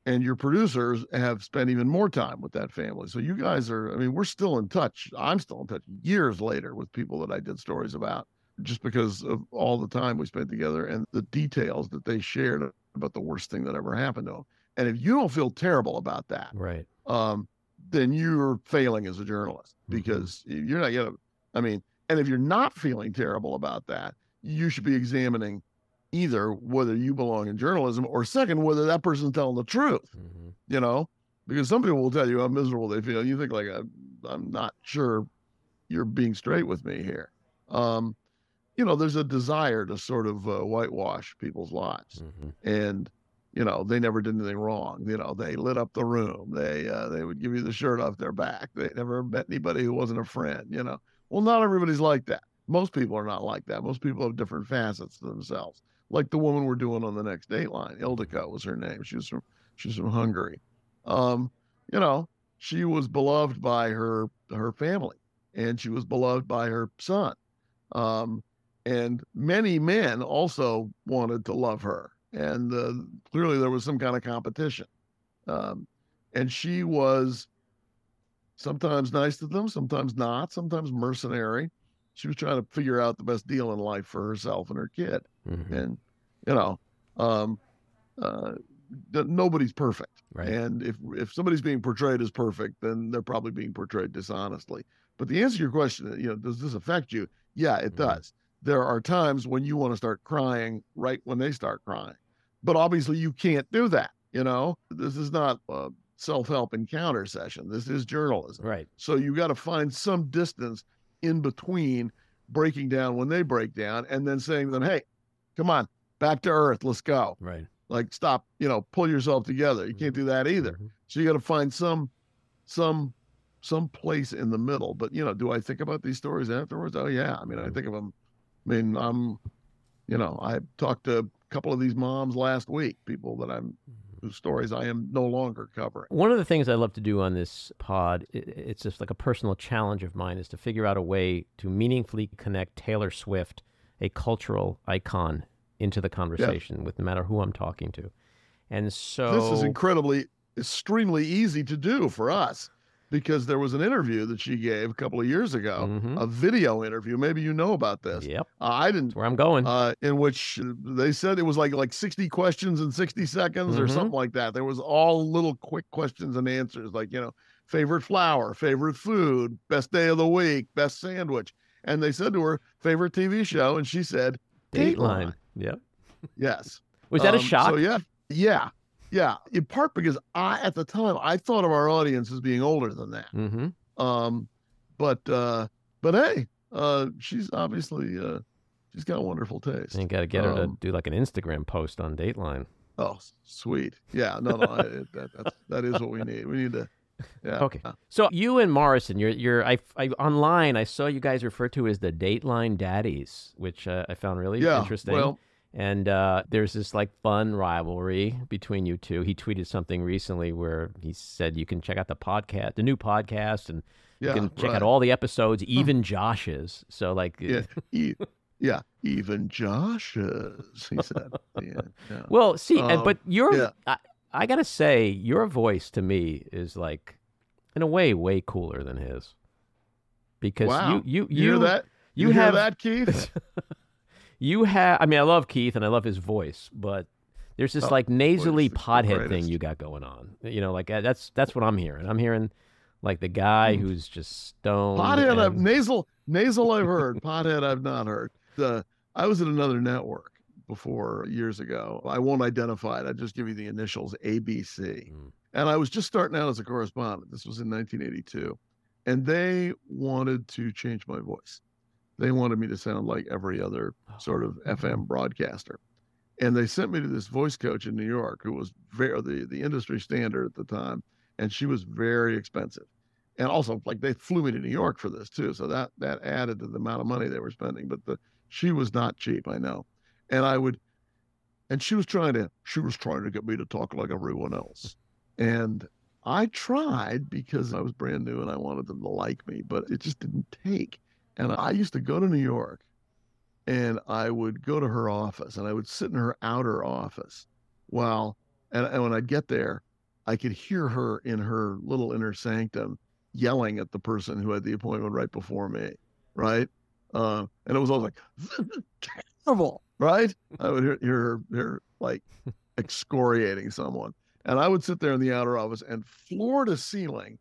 and your producers have spent even more time with that family. So you guys are, I mean, we're still in touch. I'm still in touch years later with people that I did stories about, just because of all the time we spent together and the details that they shared about the worst thing that ever happened to them. And if you don't feel terrible about that, Right. um, then you're failing as a journalist Mhm. because you're not gonna. I mean, and if you're not feeling terrible about that, you should be examining either whether you belong in journalism or second whether that person's telling the truth. hmm You know, because some people will tell you how miserable they feel. You think like I'm, I'm not sure you're being straight with me here. Um, you know, there's a desire to sort of uh, whitewash people's lives hmm and you know they never did anything wrong you know they lit up the room they uh, they would give you the shirt off their back they never met anybody who wasn't a friend you know. Well not everybody's like that. Most people are not like that. Most people have different facets to themselves like the woman we're doing on the next dateline ildiko was her name she was from she's from hungary. Um you know she was beloved by her her family and she was beloved by her son. Um and many men also wanted to love her and uh, clearly there was some kind of competition um, and she was sometimes nice to them, sometimes not, sometimes mercenary. She was trying to figure out the best deal in life for herself and her kid. Mhm. And, you know, um, uh, nobody's perfect. Right. And if if somebody's being portrayed as perfect, then they're probably being portrayed dishonestly. But the answer to your question, you know, does this affect you? Yeah, it Mhm. does. There are times when you want to start crying right when they start crying. But obviously you can't do that, you know? This is not a self-help encounter session. This is journalism. Right. So you got to find some distance in between breaking down when they break down and then saying to them, "Hey, come on, back to earth. Let's go." Right. Like stop, you know, pull yourself together. You can't do that either. Mhm. So you got to find some some some place in the middle. But you know, do I think about these stories afterwards? Oh yeah. I mean, I Mhm. think of them. I mean, I'm, you know, I talked to a couple of these moms last week, people that I'm whose stories I am no longer covering. One of the things I love to do on this pod, it's just like a personal challenge of mine, is to figure out a way to meaningfully connect Taylor Swift, a cultural icon, into the conversation with no matter who I'm talking to. And so This is incredibly, extremely easy to do for us because there was an interview that she gave a couple of years ago, Mhm. a video interview. Maybe you know about this. Yep, Uh, I didn't. that's where I'm going. Uh, in which they said it was like like 60 questions in 60 seconds or Mhm. something like that. There was all little quick questions and answers, like you know, favorite flower, favorite food, best day of the week, best sandwich. And they said to her, favorite TV show, and she said, Dateline. Yep. Yes. Was that a Um, shock? So yeah, yeah, yeah. In part because I, at the time, I thought of our audience as being older than that. Mm-hmm. Um, but uh, but hey, uh, she's obviously uh, she's got wonderful taste. You got to get her to Um, do like an Instagram post on Dateline. Oh, sweet. Yeah, no, no, I, that, that's, that is what we need. We need to. Yeah. Okay. So you and Morrison, you're you're I, I online I saw you guys referred to as the Dateline Daddies, which uh, I found really Yeah. interesting. Well, And uh, there's this like fun rivalry between you two. He tweeted something recently where he said you can check out the podcast, the new podcast, and yeah. you can check right. out all the episodes, even Josh's. So like, Yeah. [LAUGHS] E- yeah. Even Josh's, he said. Yeah. yeah. [LAUGHS] well, see, and, Um, but your. I, I gotta say, your voice to me is like, in a way, way cooler than his. Because wow. you, you, You hear that? you, hear have that, Keith? [LAUGHS] you have. I mean, I love Keith and I love his voice, but there's this Oh, like nasally pothead thing you got going on. You know, like uh, that's that's what I'm hearing. I'm hearing like the guy Mm. who's just stoned. Pothead, I've, and- nasal, nasal, I've heard. Pothead, I've not heard. The, I was at another network before years ago. I won't identify it. I just give you the initials ABC. Mm. And I was just starting out as a correspondent. This was in 1982. And they wanted to change my voice. They wanted me to sound like every other oh. sort of FM broadcaster. And they sent me to this voice coach in New York who was very the, the industry standard at the time. And she was very expensive. And also like they flew me to New York for this too. So that that added to the amount of money they were spending. But the she was not cheap, I know. And I would and she was trying to she was trying to get me to talk like everyone else. And I tried because I was brand new and I wanted them to like me, but it just didn't take. And I used to go to New York and I would go to her office and I would sit in her outer office while, and, and when I'd get there, I could hear her in her little inner sanctum yelling at the person who had the appointment right before me. Right. Uh, and it was always like, [LAUGHS] terrible. Right. I would hear, hear her like [LAUGHS] excoriating someone. And I would sit there in the outer office and floor to ceiling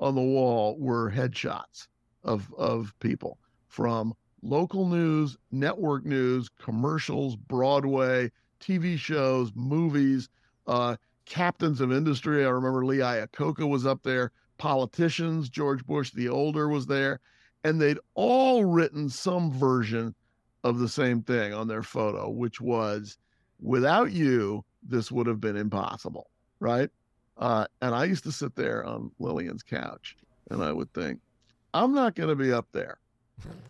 on the wall were headshots of of people from local news, network news, commercials, Broadway, TV shows, movies, uh, captains of industry. I remember Lee Iacocca was up there, politicians, George Bush the older was there, and they'd all written some version of the same thing on their photo, which was without you, this would have been impossible, right? Uh, and I used to sit there on Lillian's couch and I would think, I'm not going to be up there.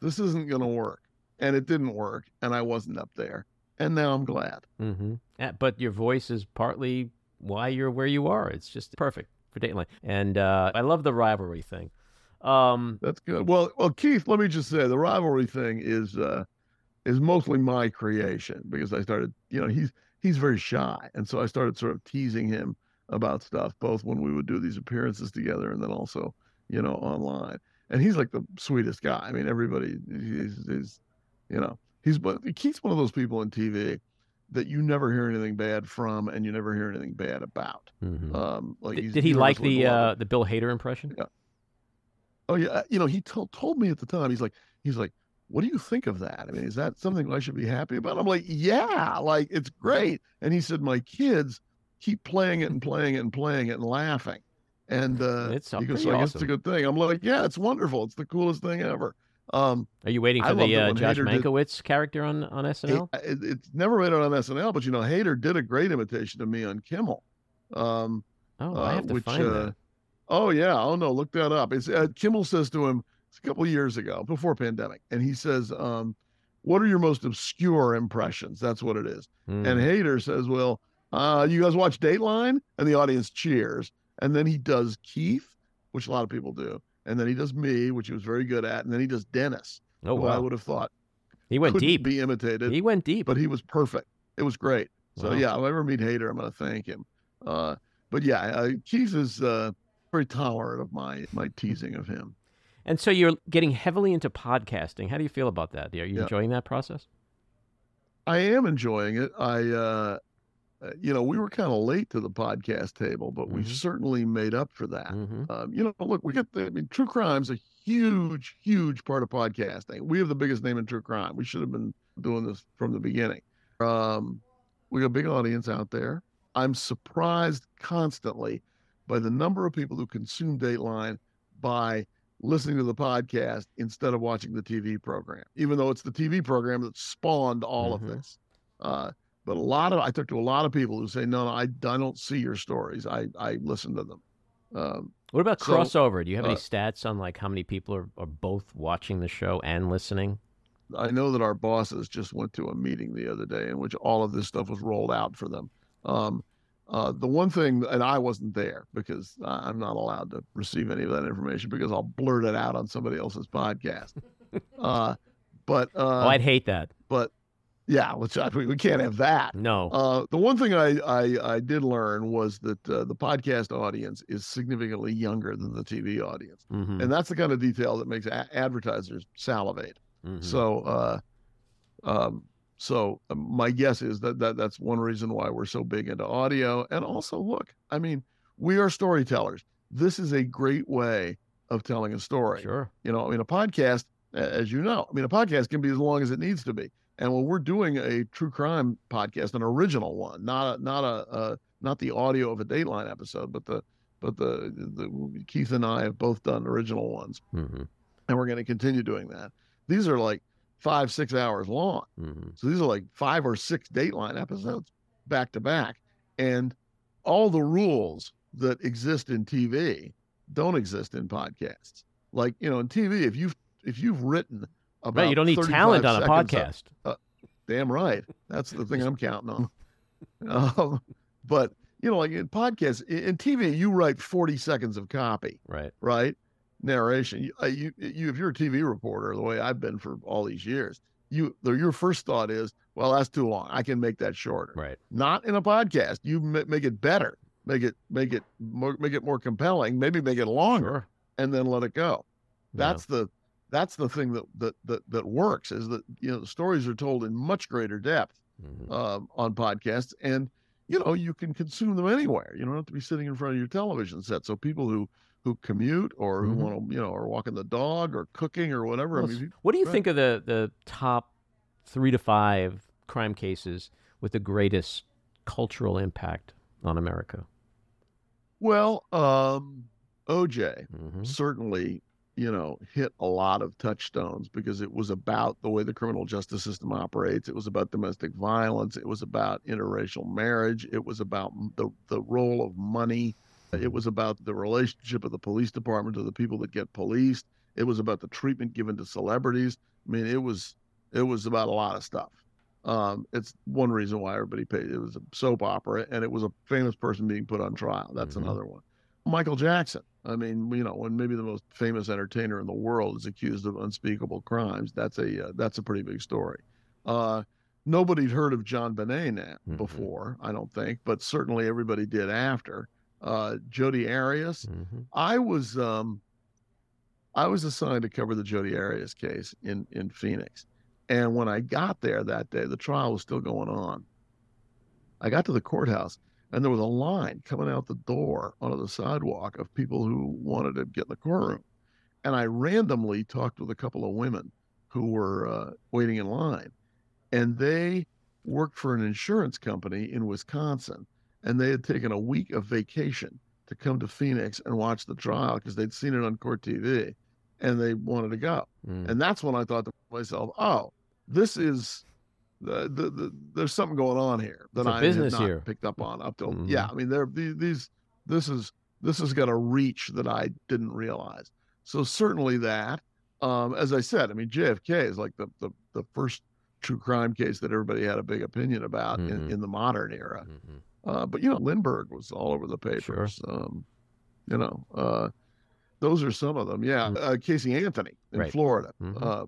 This isn't going to work. And it didn't work. And I wasn't up there. And now I'm glad. Mm-hmm. But your voice is partly why you're where you are. It's just perfect for Dateline. And uh, I love the rivalry thing. Um, That's good. Well, well, Keith, let me just say the rivalry thing is uh, is mostly my creation because I started, you know, he's he's very shy, and so I started sort of teasing him about stuff, both when we would do these appearances together, and then also, you know, online. And he's like the sweetest guy. I mean, everybody he's, he's you know, he's but Keith's one of those people in TV that you never hear anything bad from, and you never hear anything bad about. Mhm. Um, like Did, did he like the uh, the Bill Hader impression? Yeah. Oh yeah, you know, he told told me at the time. He's like, he's like, what do you think of that? I mean, is that something I should be happy about? I'm like, yeah, like it's great. And he said, my kids keep playing it and playing it and playing it and laughing. And uh, It's he goes, so I guess it's a good thing. I'm like, yeah, it's wonderful. It's the coolest thing ever. Um, Are you waiting for the uh, Josh Hader did- character on on SNL? it, it's never made it on SNL, but you know, Hader did a great imitation of me on Kimmel. Um, Oh, uh, I have to which, find uh, that. Oh yeah. Oh no, look that up. It's uh, Kimmel says to him it's a couple years ago, before pandemic, and he says, um, "What are your most obscure impressions?" That's what it is. Mm. And Hader says, "Well, uh, you guys watch Dateline?" And the audience cheers. And then he does Keith, which a lot of people do, and then he does me, which he was very good at, and then he does Dennis, oh who I would have thought he went deep. be imitated, He went deep. but he was perfect. It was great. So Wow. yeah, if I ever meet Hader, I'm going to thank him. Uh, but yeah, uh, Keith is uh, very tolerant of my my teasing of him. And so you're getting heavily into podcasting. How do you feel about that? Are you Yeah. enjoying that process? I am enjoying it. I, uh, you know, we were kind of late to the podcast table, but we Mhm. certainly made up for that. hmm Um, you know, look, we get the, I mean, true crime's a huge, huge part of podcasting. We have the biggest name in true crime. We should have been doing this from the beginning. Um, we got a big audience out there. I'm surprised constantly by the number of people who consume Dateline by listening to the podcast instead of watching the TV program, even though it's the TV program that spawned all Mhm. of this. Uh, but a lot of I talked to a lot of people who say, no, no, I, I don't see your stories. I, I listen to them. Um, What about So, crossover? Do you have any uh, stats on like how many people are, are both watching the show and listening? I know that our bosses just went to a meeting the other day in which all of this stuff was rolled out for them. Um, uh, the one thing, and I wasn't there because I'm not allowed to receive any of that information because I'll blurt it out on somebody else's podcast. [LAUGHS] uh, but uh, oh, I'd hate that. but yeah, I, we, we can't have that. No. Uh, the one thing I, I, I did learn was that uh, the podcast audience is significantly younger than the TV audience, hmm and that's the kind of detail that makes a- advertisers salivate. hmm So, uh, um, so uh, my guess is that, that that's one reason why we're so big into audio. And also, look, I mean, we are storytellers. This is a great way of telling a story. Sure. You know, I mean, a podcast, as you know, I mean, a podcast can be as long as it needs to be. And when we're doing a true crime podcast, an original one, not a, not a, uh, not the audio of a Dateline episode, but the, but the, the Keith and I have both done original ones, hmm and we're going to continue doing that. These are like five, six hours long. hmm So these are like five or six Dateline episodes back to back. And all the rules that exist in TV don't exist in podcasts. Like, you know, in TV, if you've if you've written about Right. You don't need talent on a podcast. damn right. That's the thing I'm counting on. [LAUGHS] Um, but you know, like in podcasts, in, TV, you write 40 seconds of copy Right. right? Narration. You, uh, you, you, if you're a TV reporter, the way I've been for all these years, you, your first thought is, well, that's too long. I can make that shorter. Right. Not in a podcast. You ma- make it better, make it, make it more, make it more compelling. Maybe make it longer, Sure. and then let it go. Yeah. That's the, that's the thing that that that that works. Is that you know the stories are told in much greater depth Mhm. um, on podcasts, and you know you can consume them anywhere. You don't have to be sitting in front of your television set. So people who who commute or who Mhm. want to you know are walking the dog or cooking or whatever. Well, I mean, What do you Right. think of the the top three to five crime cases with the greatest cultural impact on America? well, um, OJ hmm certainly you know hit a lot of touchstones because it was about the way the criminal justice system operates. It was about domestic violence. It was about interracial marriage. It was about the the role of money. It was about the relationship of the police department to the people that get policed. It was about the treatment given to celebrities. I mean, it was it was about a lot of stuff. Um, it's one reason why everybody paid. It was a soap opera, and it was a famous person being put on trial. That's Mhm. another one. Michael Jackson. I mean, you know, when maybe the most famous entertainer in the world is accused of unspeakable crimes, that's a uh, that's a pretty big story. Uh, nobody'd heard of Jon Benet Mhm. before, I don't think, but certainly everybody did after. Uh, Jodi Arias. hmm I was um, I was assigned to cover the Jodi Arias case in in Phoenix, and when I got there that day, the trial was still going on. I got to the courthouse, and there was a line coming out the door onto the sidewalk of people who wanted to get in the courtroom, and I randomly talked with a couple of women who were uh, waiting in line, and they worked for an insurance company in Wisconsin, and they had taken a week of vacation to come to Phoenix and watch the trial because they'd seen it on court TV and they wanted to go. Mm. And that's when I thought to myself, oh, this is the, the, the there's something going on here that I have not picked up on up till mm-hmm. yeah. I mean, there these this is this has got a reach that I didn't realize. So certainly that. Um, as I said, I mean, JFK is like the the, the first true crime case that everybody had a big opinion about mm-hmm. in, in, the modern era. Mm-hmm. Uh, but you know, Lindbergh was all over the papers. Sure. Um, you know, uh, those are some of them. Yeah, mm-hmm. uh, Casey Anthony in right. Florida, uh,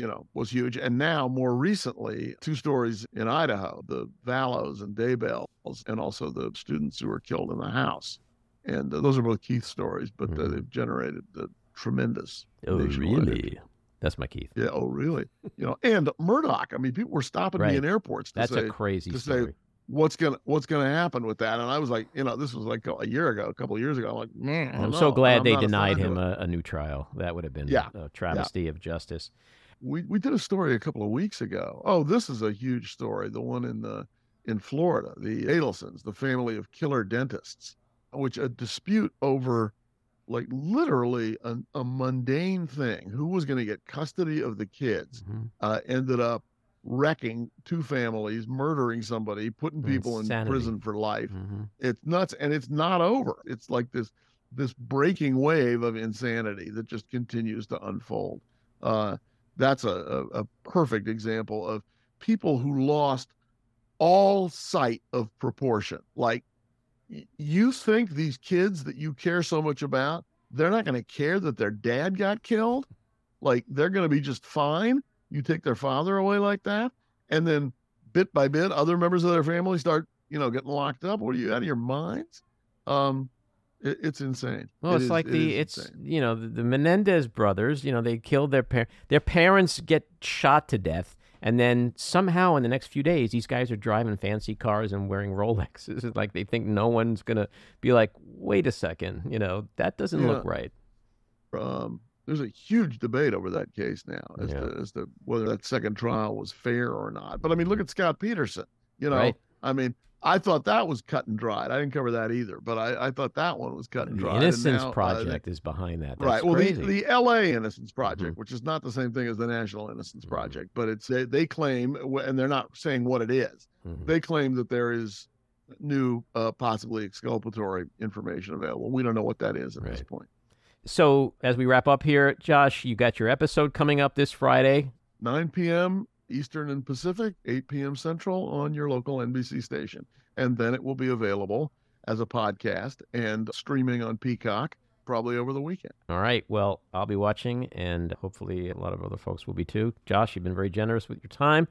you know, was huge. And now, more recently, two stories in Idaho: the Vallows and Daybells, and also the students who were killed in the house. And uh, those are both Keith stories, but uh, mm-hmm. they've generated the tremendous. Oh, really? That's my Keith. Yeah. Oh, really? [LAUGHS] You know, and Murdaugh. I mean, people were stopping right. me in airports. That's say, a crazy to story. Say, what's gonna what's gonna happen with that? And I was like, you know, this was like a year ago, a couple of years ago. I'm like, man, I'm so glad they denied him a, a, new trial. That would have been yeah. a travesty yeah. of justice. We we did a story a couple of weeks ago. Oh, this is a huge story. The one in the in Florida, the Adelsons, the family of killer dentists, which a dispute over like literally a, a mundane thing. Who was going to get custody of the kids? Mm-hmm. Uh, ended up wrecking two families, murdering somebody, putting people Insanity. in prison for life. Mm-hmm. It's nuts, and it's not over. It's like this this breaking wave of insanity that just continues to unfold. Uh, that's a, a, perfect example of people who lost all sight of proportion. Like you think these kids that you care so much about, they're not going to care that their dad got killed? Like they're going to be just fine? You take their father away like that, and then bit by bit, other members of their family start, you know, getting locked up. What are you out of your minds? Um, it, it's insane. Well, it it's is, like the it it's insane. you know the, the Menendez brothers. You know, they killed their parents. Their parents get shot to death and then somehow in the next few days, these guys are driving fancy cars and wearing Rolexes. [LAUGHS] It's like they think no one's gonna be like, wait a second, you know, that doesn't yeah. look right. Um, there's a huge debate over that case now as, yeah. to, as to whether that second trial was fair or not. But I mean, look at Scott Peterson. You know, right. I mean, I thought that was cut and dried. I didn't cover that either, but I, I thought that one was cut and dried. The Innocence now, Project uh, is behind that. That's right. Well, the, the L.A. Innocence Project, mm-hmm. which is not the same thing as the National Innocence mm-hmm. Project, but it's they, they, claim, and they're not saying what it is. Mm-hmm. They claim that there is new, uh, possibly exculpatory information available. We don't know what that is at right. this point. So, as we wrap up here, Josh, you got your episode coming up this Friday, 9 p.m. Eastern and Pacific, 8 p.m. Central on your local NBC station. And then it will be available as a podcast and streaming on Peacock probably over the weekend. All right. Well, I'll be watching, and hopefully a lot of other folks will be too. Josh, you've been very generous with your time.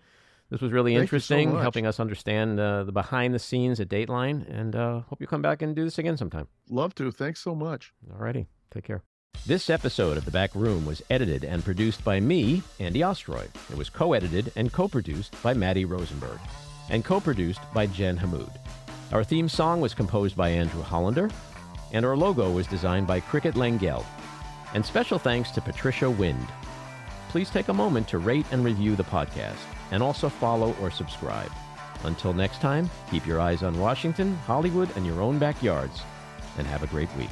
This was really Thank interesting, so helping us understand uh, the behind the scenes at Dateline, and uh, hope you come back and do this again sometime. Love to. Thanks so much. All righty. Take care. This episode of The Back Room was edited and produced by me, Andy Ostroy. It was co edited and co produced by Matty Rosenberg, and co produced by Jen Hammoud. Our theme song was composed by Andrew Hollander, and our logo was designed by Cricket Lengyel. And special thanks to Patricia Wind. Please take a moment to rate and review the podcast, and also follow or subscribe. Until next time, keep your eyes on Washington, Hollywood, and your own backyards, and have a great week.